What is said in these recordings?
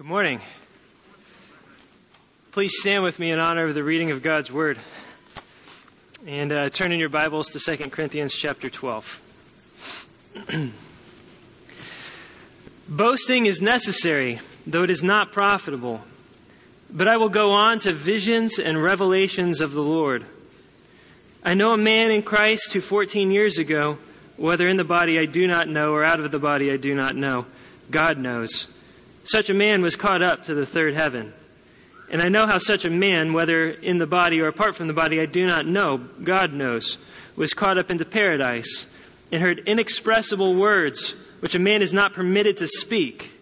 Good morning. Please stand with me in honor of the reading of God's Word. And uh, turn in your Bibles to 2 Corinthians chapter 12. Boasting is necessary, though it is not profitable. But I will go on to visions and revelations of the Lord. I know a man in Christ who 14 years ago, whether in the body I do not know or out of the body I do not know, God knows such a man was caught up to the third heaven. And I know how such a man, whether in the body or apart from the body, I do not know, God knows, was caught up into paradise and heard inexpressible words which a man is not permitted to speak.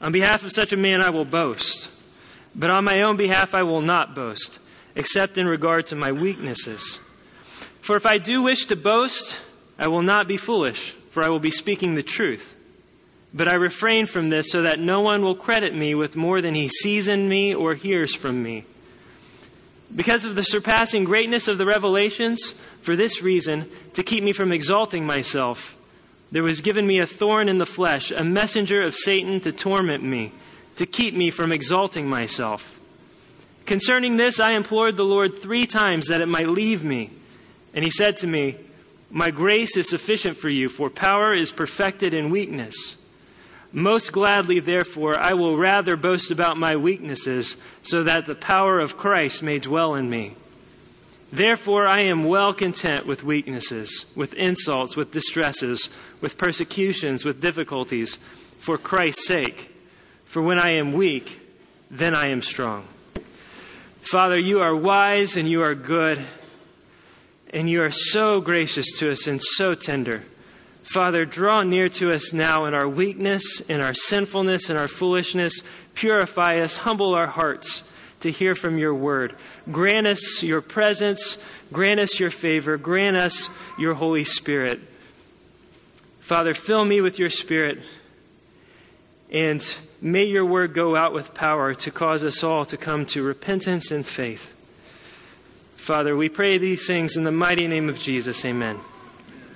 On behalf of such a man, I will boast. But on my own behalf, I will not boast, except in regard to my weaknesses. For if I do wish to boast, I will not be foolish, for I will be speaking the truth. But I refrain from this so that no one will credit me with more than he sees in me or hears from me. Because of the surpassing greatness of the revelations, for this reason, to keep me from exalting myself, there was given me a thorn in the flesh, a messenger of Satan to torment me, to keep me from exalting myself. Concerning this, I implored the Lord three times that it might leave me. And he said to me, My grace is sufficient for you, for power is perfected in weakness. Most gladly, therefore, I will rather boast about my weaknesses, so that the power of Christ may dwell in me. Therefore, I am well content with weaknesses, with insults, with distresses, with persecutions, with difficulties, for Christ's sake. For when I am weak, then I am strong. Father, you are wise and you are good, and you are so gracious to us and so tender. Father, draw near to us now in our weakness, in our sinfulness, in our foolishness. Purify us, humble our hearts to hear from your word. Grant us your presence, grant us your favor, grant us your Holy Spirit. Father, fill me with your Spirit, and may your word go out with power to cause us all to come to repentance and faith. Father, we pray these things in the mighty name of Jesus. Amen.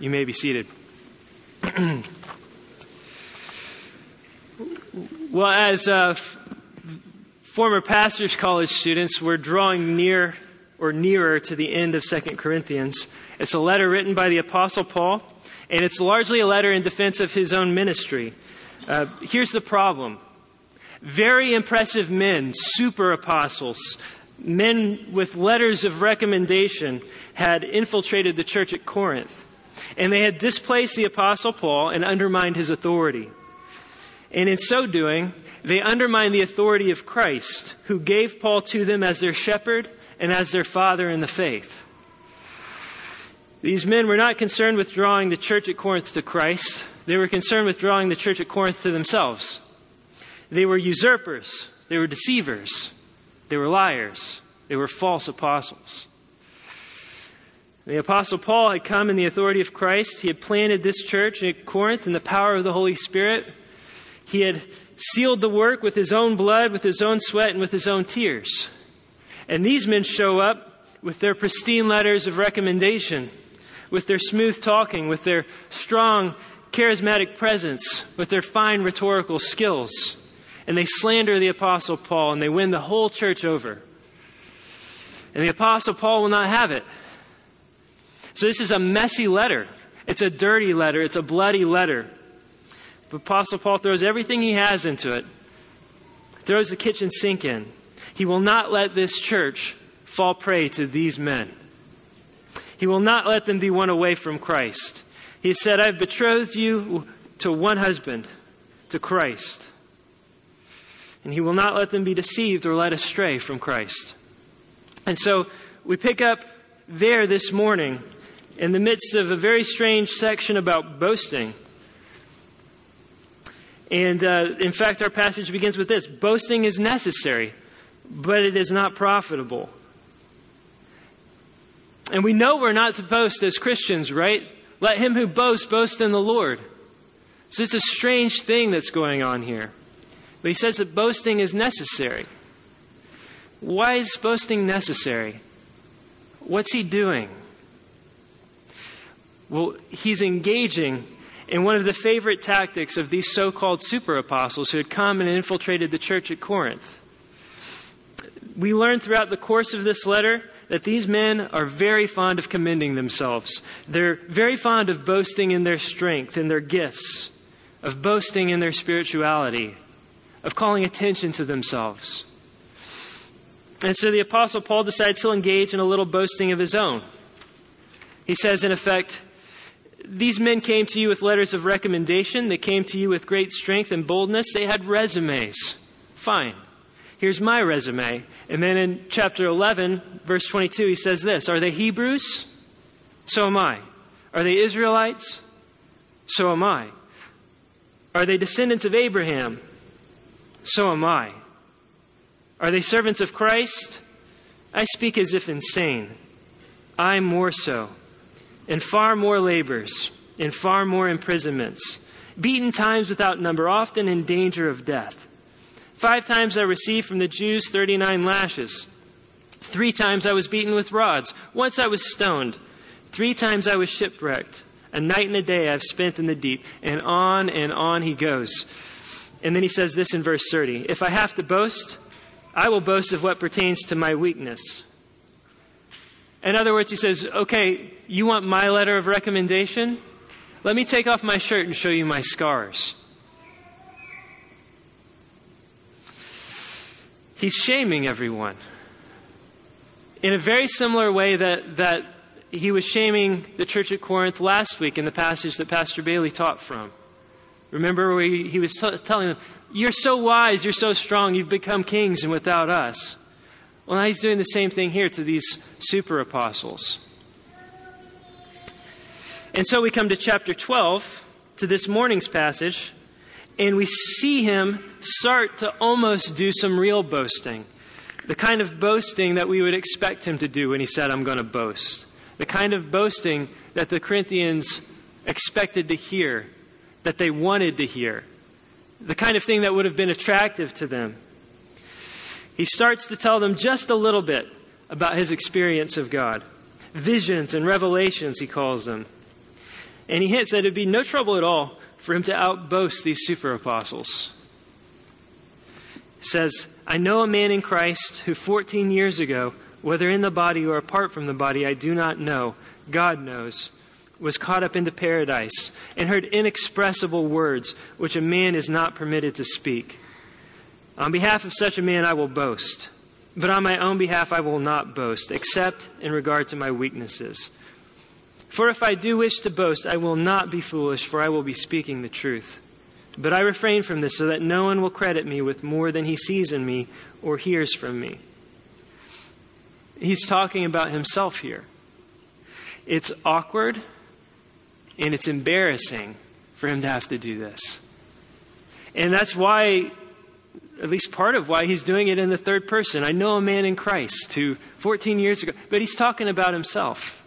You may be seated. well, as uh, f- former pastors' college students, we're drawing near or nearer to the end of Second Corinthians. It's a letter written by the Apostle Paul, and it's largely a letter in defense of his own ministry. Uh, here's the problem very impressive men, super apostles, men with letters of recommendation, had infiltrated the church at Corinth. And they had displaced the Apostle Paul and undermined his authority. And in so doing, they undermined the authority of Christ, who gave Paul to them as their shepherd and as their father in the faith. These men were not concerned with drawing the church at Corinth to Christ, they were concerned with drawing the church at Corinth to themselves. They were usurpers, they were deceivers, they were liars, they were false apostles. The Apostle Paul had come in the authority of Christ. He had planted this church at Corinth in the power of the Holy Spirit. He had sealed the work with his own blood, with his own sweat, and with his own tears. And these men show up with their pristine letters of recommendation, with their smooth talking, with their strong, charismatic presence, with their fine rhetorical skills. And they slander the Apostle Paul and they win the whole church over. And the Apostle Paul will not have it. So this is a messy letter. It's a dirty letter. It's a bloody letter. But Apostle Paul throws everything he has into it, throws the kitchen sink in. He will not let this church fall prey to these men. He will not let them be won away from Christ. He said, I've betrothed you to one husband, to Christ. And he will not let them be deceived or led astray from Christ. And so we pick up there this morning in the midst of a very strange section about boasting. And uh, in fact, our passage begins with this boasting is necessary, but it is not profitable. And we know we're not to boast as Christians, right? Let him who boasts boast in the Lord. So it's a strange thing that's going on here. But he says that boasting is necessary. Why is boasting necessary? What's he doing? Well, he's engaging in one of the favorite tactics of these so called super apostles who had come and infiltrated the church at Corinth. We learn throughout the course of this letter that these men are very fond of commending themselves. They're very fond of boasting in their strength and their gifts, of boasting in their spirituality, of calling attention to themselves. And so the Apostle Paul decides he'll engage in a little boasting of his own. He says, in effect, these men came to you with letters of recommendation. They came to you with great strength and boldness. They had resumes. Fine. Here's my resume. And then in chapter 11, verse 22, he says this Are they Hebrews? So am I. Are they Israelites? So am I. Are they descendants of Abraham? So am I. Are they servants of Christ? I speak as if insane. I more so. And far more labors, and far more imprisonments, beaten times without number, often in danger of death. Five times I received from the Jews 39 lashes. Three times I was beaten with rods. Once I was stoned. Three times I was shipwrecked. A night and a day I've spent in the deep. And on and on he goes. And then he says this in verse 30 If I have to boast, I will boast of what pertains to my weakness. In other words, he says, Okay, you want my letter of recommendation? Let me take off my shirt and show you my scars. He's shaming everyone in a very similar way that, that he was shaming the church at Corinth last week in the passage that Pastor Bailey taught from. Remember where he, he was t- telling them, You're so wise, you're so strong, you've become kings and without us. Well, now he's doing the same thing here to these super apostles. And so we come to chapter 12, to this morning's passage, and we see him start to almost do some real boasting. The kind of boasting that we would expect him to do when he said, I'm going to boast. The kind of boasting that the Corinthians expected to hear that they wanted to hear, the kind of thing that would have been attractive to them. He starts to tell them just a little bit about his experience of God. Visions and revelations, he calls them. And he hints that it'd be no trouble at all for him to outboast these super apostles. He says, I know a man in Christ who 14 years ago, whether in the body or apart from the body, I do not know, God knows was caught up into paradise and heard inexpressible words which a man is not permitted to speak. On behalf of such a man, I will boast. But on my own behalf, I will not boast, except in regard to my weaknesses. For if I do wish to boast, I will not be foolish, for I will be speaking the truth. But I refrain from this so that no one will credit me with more than he sees in me or hears from me. He's talking about himself here. It's awkward and it's embarrassing for him to have to do this. And that's why, at least part of why he's doing it in the third person. I know a man in Christ who 14 years ago, but he's talking about himself.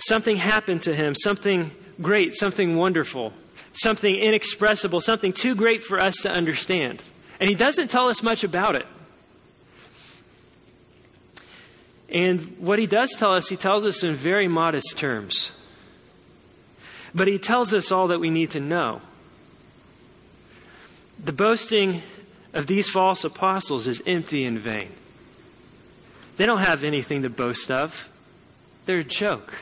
Something happened to him, something great, something wonderful, something inexpressible, something too great for us to understand. And he doesn't tell us much about it. And what he does tell us, he tells us in very modest terms. But he tells us all that we need to know. The boasting of these false apostles is empty and vain. They don't have anything to boast of, they're a joke.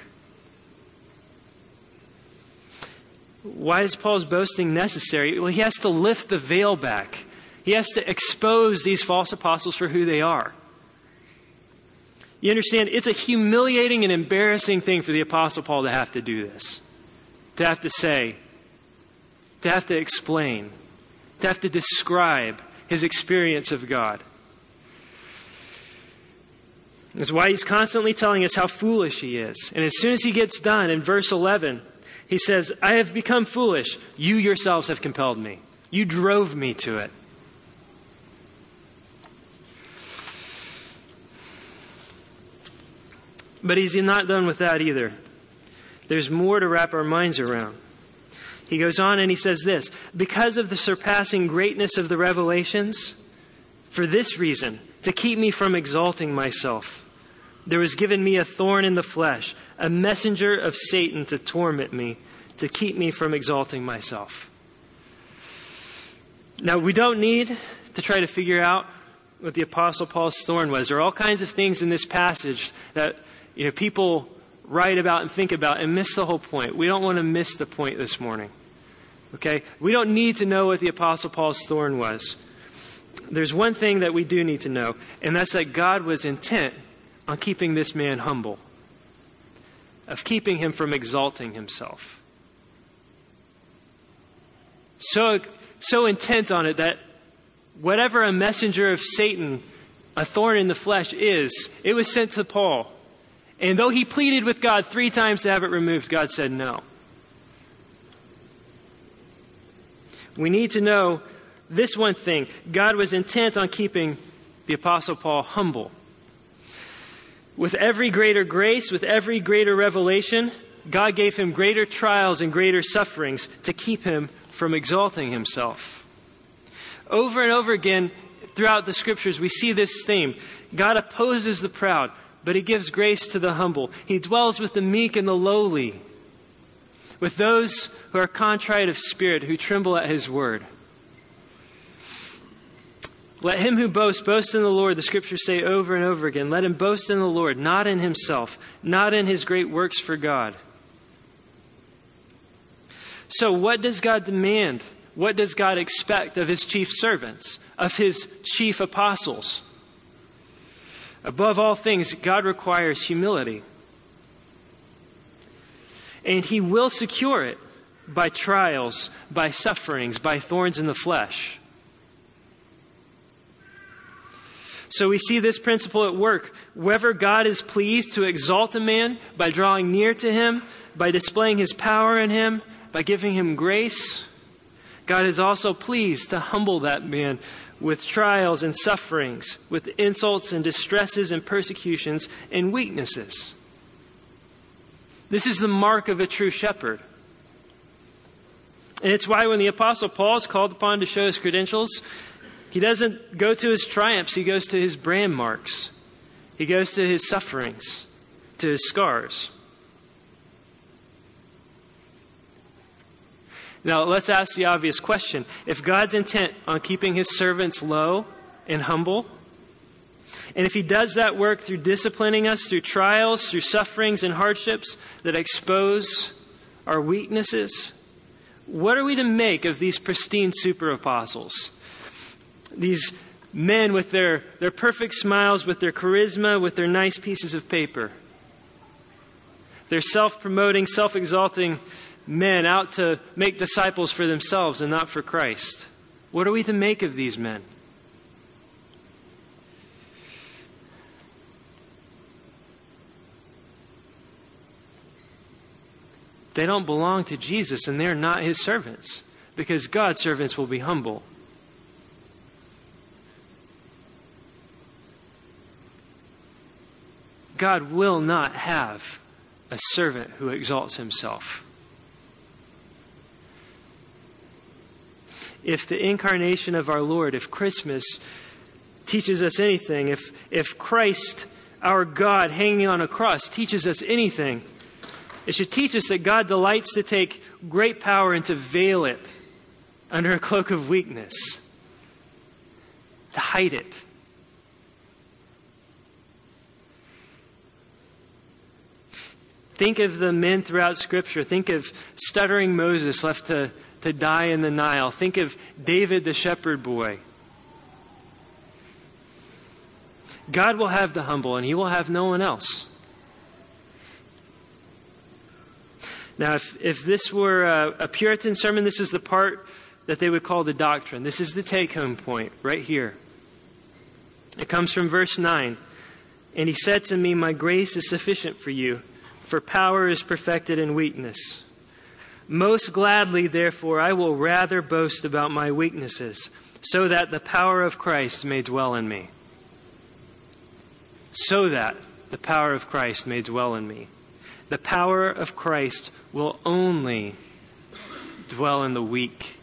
Why is Paul's boasting necessary? Well, he has to lift the veil back. He has to expose these false apostles for who they are. You understand? It's a humiliating and embarrassing thing for the Apostle Paul to have to do this, to have to say, to have to explain, to have to describe his experience of God. That's why he's constantly telling us how foolish he is. And as soon as he gets done in verse 11, he says, I have become foolish. You yourselves have compelled me. You drove me to it. But he's not done with that either. There's more to wrap our minds around. He goes on and he says this Because of the surpassing greatness of the revelations, for this reason, to keep me from exalting myself, There was given me a thorn in the flesh, a messenger of Satan to torment me, to keep me from exalting myself. Now, we don't need to try to figure out what the Apostle Paul's thorn was. There are all kinds of things in this passage that you know, people write about and think about and miss the whole point. We don't want to miss the point this morning. Okay? We don't need to know what the Apostle Paul's thorn was. There's one thing that we do need to know, and that's that God was intent on keeping this man humble, of keeping him from exalting himself. So, so intent on it that whatever a messenger of Satan, a thorn in the flesh is, it was sent to Paul. And though he pleaded with God three times to have it removed, God said no. We need to know this one thing God was intent on keeping the Apostle Paul humble. With every greater grace, with every greater revelation, God gave him greater trials and greater sufferings to keep him from exalting himself. Over and over again throughout the scriptures, we see this theme God opposes the proud, but he gives grace to the humble. He dwells with the meek and the lowly, with those who are contrite of spirit, who tremble at his word. Let him who boasts boast in the Lord, the scriptures say over and over again. Let him boast in the Lord, not in himself, not in his great works for God. So, what does God demand? What does God expect of his chief servants, of his chief apostles? Above all things, God requires humility. And he will secure it by trials, by sufferings, by thorns in the flesh. So we see this principle at work. Whether God is pleased to exalt a man by drawing near to him, by displaying his power in him, by giving him grace, God is also pleased to humble that man with trials and sufferings, with insults and distresses and persecutions and weaknesses. This is the mark of a true shepherd. And it's why when the Apostle Paul is called upon to show his credentials, he doesn't go to his triumphs, he goes to his brand marks. He goes to his sufferings, to his scars. Now, let's ask the obvious question. If God's intent on keeping his servants low and humble, and if he does that work through disciplining us through trials, through sufferings and hardships that expose our weaknesses, what are we to make of these pristine super apostles? These men with their, their perfect smiles, with their charisma, with their nice pieces of paper. They're self promoting, self exalting men out to make disciples for themselves and not for Christ. What are we to make of these men? They don't belong to Jesus and they're not his servants because God's servants will be humble. God will not have a servant who exalts himself. If the incarnation of our Lord, if Christmas teaches us anything, if, if Christ, our God, hanging on a cross, teaches us anything, it should teach us that God delights to take great power and to veil it under a cloak of weakness, to hide it. Think of the men throughout Scripture. Think of stuttering Moses left to, to die in the Nile. Think of David the shepherd boy. God will have the humble, and he will have no one else. Now, if, if this were a, a Puritan sermon, this is the part that they would call the doctrine. This is the take home point right here. It comes from verse 9. And he said to me, My grace is sufficient for you for power is perfected in weakness. Most gladly, therefore, I will rather boast about my weaknesses, so that the power of Christ may dwell in me. So that the power of Christ may dwell in me. The power of Christ will only dwell in the weak.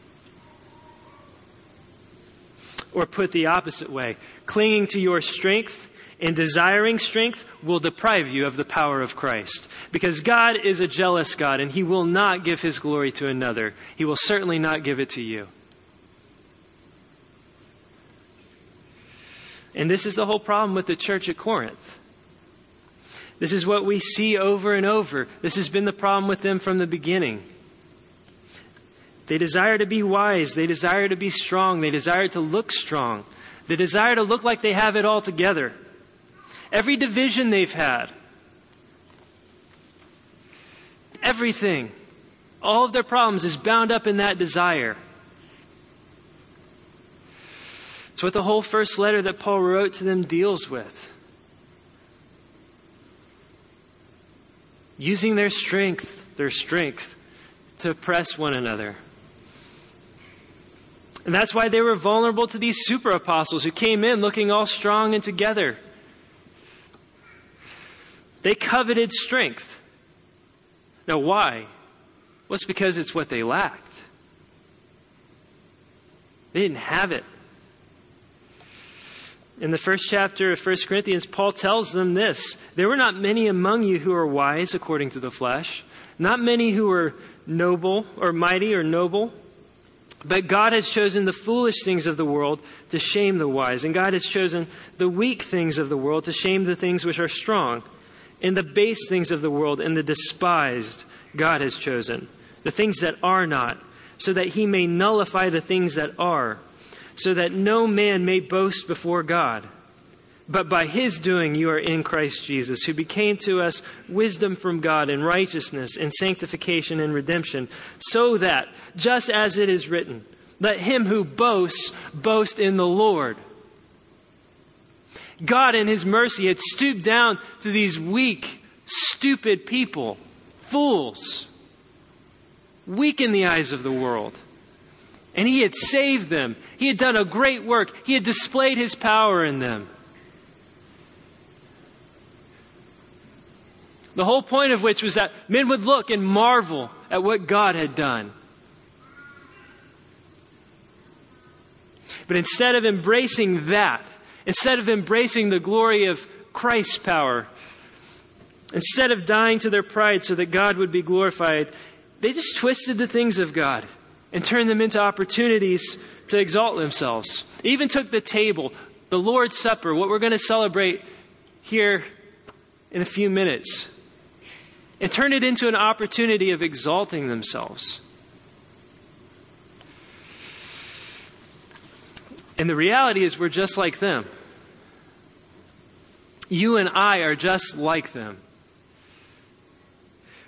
Or put the opposite way, clinging to your strength and desiring strength will deprive you of the power of Christ. Because God is a jealous God and He will not give His glory to another. He will certainly not give it to you. And this is the whole problem with the church at Corinth. This is what we see over and over. This has been the problem with them from the beginning. They desire to be wise. They desire to be strong. They desire to look strong. They desire to look like they have it all together. Every division they've had, everything, all of their problems is bound up in that desire. It's what the whole first letter that Paul wrote to them deals with. Using their strength, their strength, to oppress one another. And that's why they were vulnerable to these super apostles who came in looking all strong and together. They coveted strength. Now, why? Well, it's because it's what they lacked. They didn't have it. In the first chapter of 1 Corinthians, Paul tells them this There were not many among you who are wise according to the flesh, not many who were noble or mighty or noble. But God has chosen the foolish things of the world to shame the wise, and God has chosen the weak things of the world to shame the things which are strong, and the base things of the world and the despised God has chosen, the things that are not, so that he may nullify the things that are, so that no man may boast before God. But by his doing you are in Christ Jesus, who became to us wisdom from God and righteousness and sanctification and redemption, so that, just as it is written, let him who boasts boast in the Lord. God, in his mercy, had stooped down to these weak, stupid people, fools, weak in the eyes of the world. And he had saved them. He had done a great work. He had displayed his power in them. The whole point of which was that men would look and marvel at what God had done. But instead of embracing that, instead of embracing the glory of Christ's power, instead of dying to their pride so that God would be glorified, they just twisted the things of God and turned them into opportunities to exalt themselves. They even took the table, the Lord's Supper, what we're going to celebrate here in a few minutes and turn it into an opportunity of exalting themselves. And the reality is, we're just like them. You and I are just like them.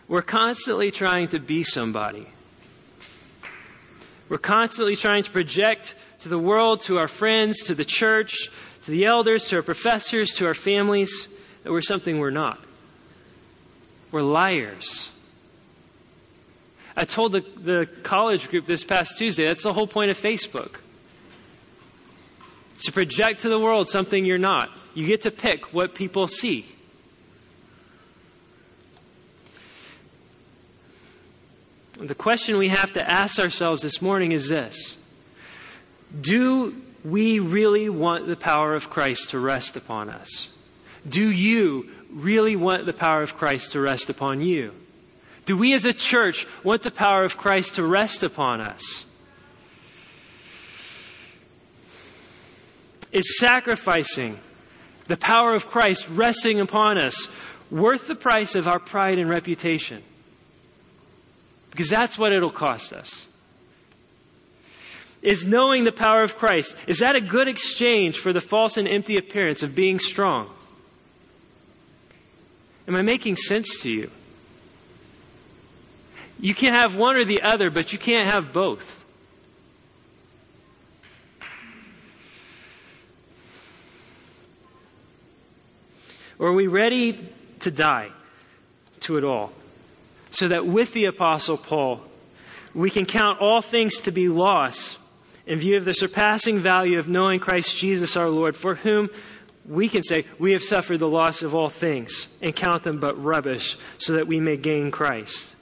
We're constantly trying to be somebody. We're constantly trying to project to the world, to our friends, to the church, to the elders, to our professors, to our families, that we're something we're not. We're liars. I told the, the college group this past Tuesday that's the whole point of Facebook. To project to the world something you're not. You get to pick what people see. The question we have to ask ourselves this morning is this Do we really want the power of Christ to rest upon us? Do you really want the power of Christ to rest upon you? Do we as a church want the power of Christ to rest upon us? Is sacrificing the power of Christ resting upon us worth the price of our pride and reputation? Because that's what it'll cost us. Is knowing the power of Christ, is that a good exchange for the false and empty appearance of being strong? Am I making sense to you? You can have one or the other, but you can't have both. Or are we ready to die to it all? So that with the Apostle Paul, we can count all things to be loss in view of the surpassing value of knowing Christ Jesus our Lord, for whom we can say, We have suffered the loss of all things and count them but rubbish so that we may gain Christ.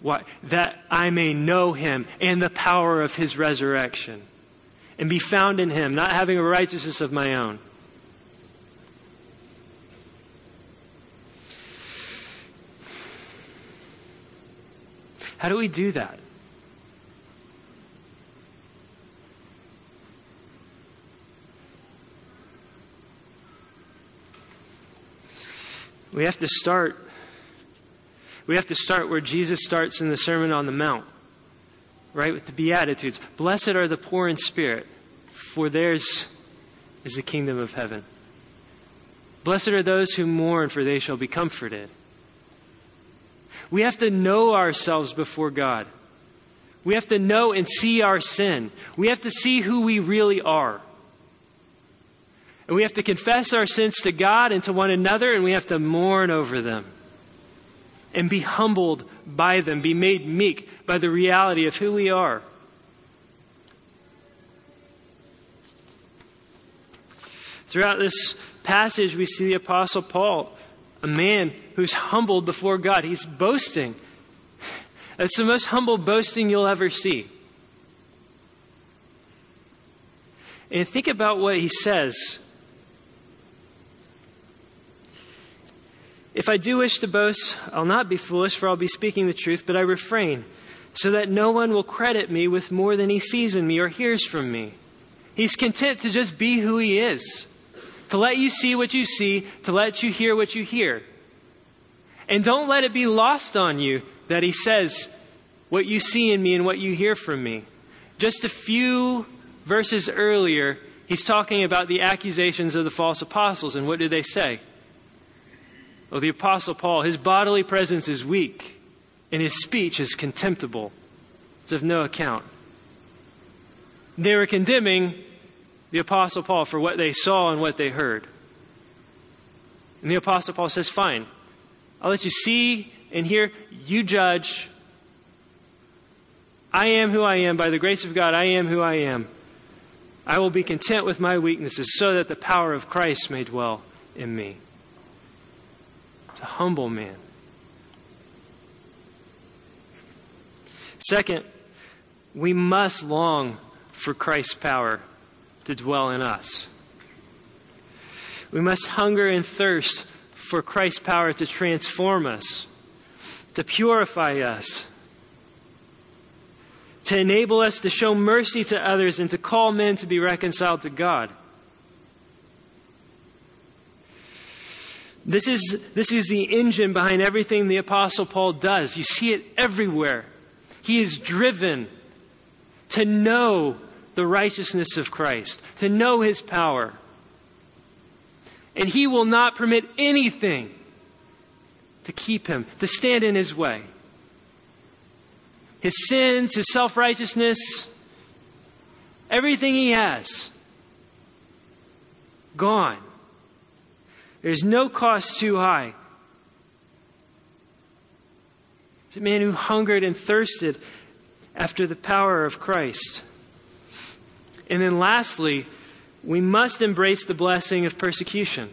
What? That I may know him and the power of his resurrection and be found in him, not having a righteousness of my own. How do we do that? We have to start we have to start where Jesus starts in the Sermon on the Mount, right? With the Beatitudes. Blessed are the poor in spirit, for theirs is the kingdom of heaven. Blessed are those who mourn, for they shall be comforted. We have to know ourselves before God. We have to know and see our sin. We have to see who we really are. And we have to confess our sins to God and to one another, and we have to mourn over them and be humbled by them, be made meek by the reality of who we are. Throughout this passage, we see the Apostle Paul, a man who's humbled before God. He's boasting. That's the most humble boasting you'll ever see. And think about what he says If I do wish to boast, I'll not be foolish, for I'll be speaking the truth, but I refrain, so that no one will credit me with more than he sees in me or hears from me. He's content to just be who he is, to let you see what you see, to let you hear what you hear. And don't let it be lost on you that he says what you see in me and what you hear from me. Just a few verses earlier, he's talking about the accusations of the false apostles, and what do they say? Oh, the Apostle Paul, his bodily presence is weak, and his speech is contemptible. It's of no account. They were condemning the Apostle Paul for what they saw and what they heard. And the Apostle Paul says, Fine, I'll let you see and hear, you judge. I am who I am. By the grace of God, I am who I am. I will be content with my weaknesses so that the power of Christ may dwell in me a humble man. Second, we must long for Christ's power to dwell in us. We must hunger and thirst for Christ's power to transform us, to purify us, to enable us to show mercy to others, and to call men to be reconciled to God. This is, this is the engine behind everything the Apostle Paul does. You see it everywhere. He is driven to know the righteousness of Christ, to know his power. And he will not permit anything to keep him, to stand in his way. His sins, his self righteousness, everything he has, gone. There's no cost too high. It's a man who hungered and thirsted after the power of Christ. And then lastly, we must embrace the blessing of persecution.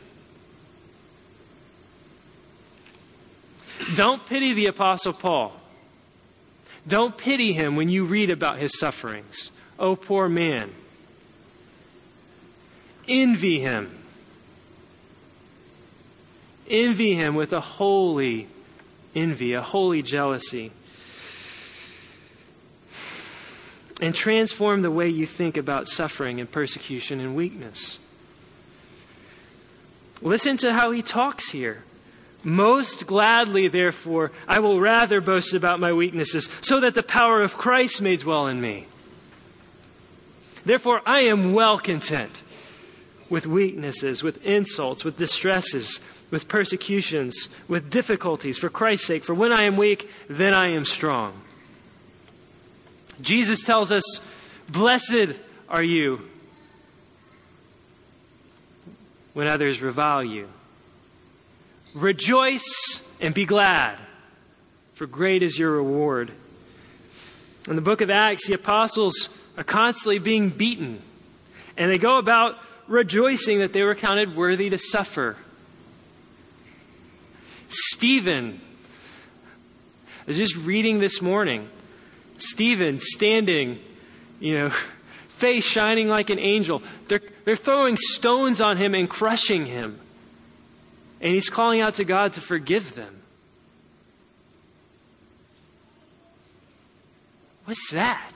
Don't pity the Apostle Paul. Don't pity him when you read about his sufferings. Oh, poor man. Envy him envy him with a holy envy, a holy jealousy. And transform the way you think about suffering and persecution and weakness. Listen to how he talks here. Most gladly, therefore, I will rather boast about my weaknesses, so that the power of Christ may dwell in me. Therefore, I am well content with weaknesses, with insults, with distresses with persecutions, with difficulties for Christ's sake. For when I am weak, then I am strong. Jesus tells us, Blessed are you when others revile you. Rejoice and be glad, for great is your reward. In the book of Acts, the apostles are constantly being beaten, and they go about rejoicing that they were counted worthy to suffer Stephen, I was just reading this morning. Stephen standing, you know, face shining like an angel. They're, they're throwing stones on him and crushing him. And he's calling out to God to forgive them. What's that?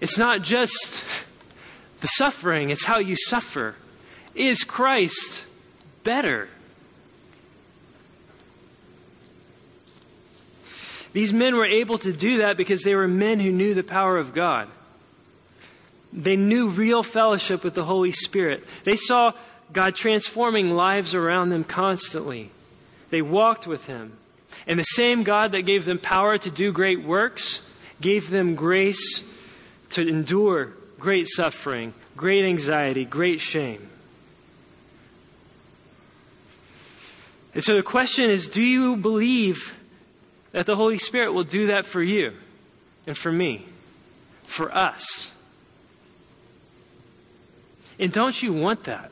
It's not just the suffering, it's how you suffer. Is Christ better? These men were able to do that because they were men who knew the power of God. They knew real fellowship with the Holy Spirit. They saw God transforming lives around them constantly. They walked with Him. And the same God that gave them power to do great works gave them grace to endure great suffering, great anxiety, great shame. And so the question is do you believe that the Holy Spirit will do that for you and for me, for us? And don't you want that?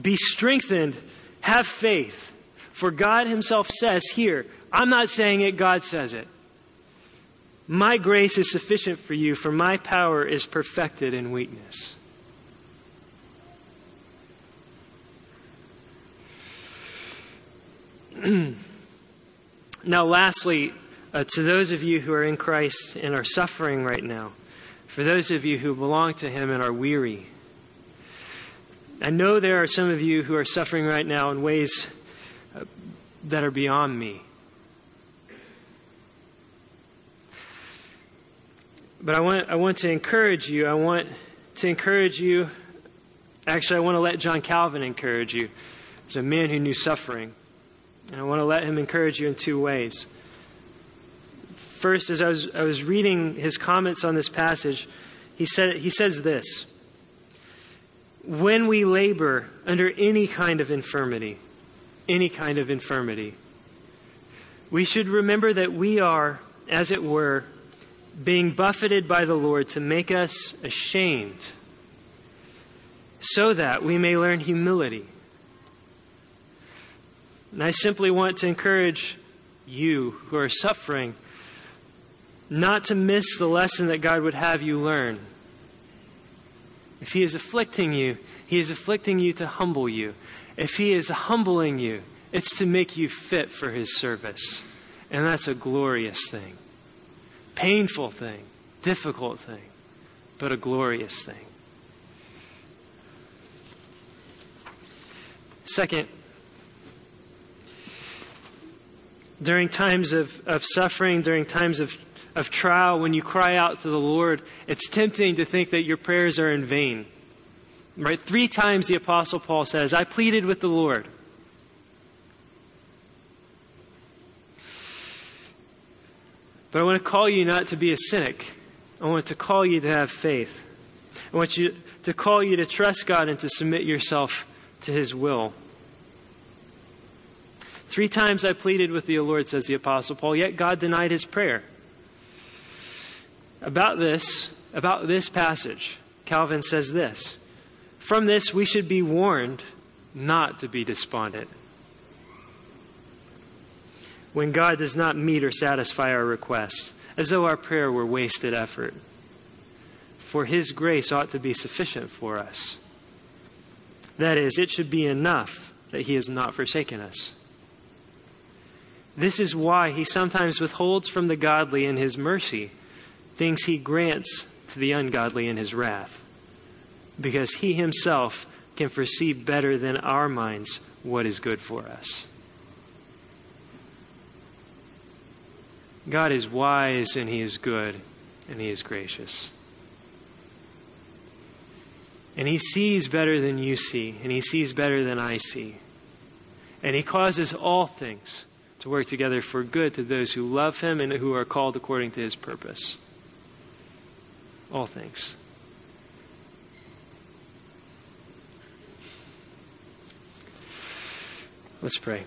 Be strengthened, have faith. For God Himself says here, I'm not saying it, God says it. My grace is sufficient for you, for my power is perfected in weakness. now, lastly, uh, to those of you who are in Christ and are suffering right now, for those of you who belong to Him and are weary, I know there are some of you who are suffering right now in ways uh, that are beyond me. But I want, I want to encourage you. I want to encourage you. Actually, I want to let John Calvin encourage you. He's a man who knew suffering. And I want to let him encourage you in two ways. First, as I was, I was reading his comments on this passage, he, said, he says this When we labor under any kind of infirmity, any kind of infirmity, we should remember that we are, as it were, being buffeted by the Lord to make us ashamed, so that we may learn humility. And I simply want to encourage you who are suffering not to miss the lesson that God would have you learn. If He is afflicting you, He is afflicting you to humble you. If He is humbling you, it's to make you fit for His service. And that's a glorious thing painful thing, difficult thing, but a glorious thing. Second, during times of, of suffering, during times of, of trial, when you cry out to the Lord, it's tempting to think that your prayers are in vain. Right? Three times the Apostle Paul says, I pleaded with the Lord. But I want to call you not to be a cynic. I want to call you to have faith. I want you to call you to trust God and to submit yourself to His will. Three times I pleaded with the Lord, says the Apostle Paul, yet God denied his prayer. About this, about this passage, Calvin says this From this we should be warned not to be despondent when God does not meet or satisfy our requests, as though our prayer were wasted effort. For His grace ought to be sufficient for us. That is, it should be enough that He has not forsaken us. This is why He sometimes withholds from the godly in His mercy things He grants to the ungodly in His wrath, because He Himself can foresee better than our minds what is good for us. God is wise and He is good and He is gracious. And He sees better than you see, and He sees better than I see. And He causes all things to work together for good to those who love Him and who are called according to His purpose. All things. Let's pray.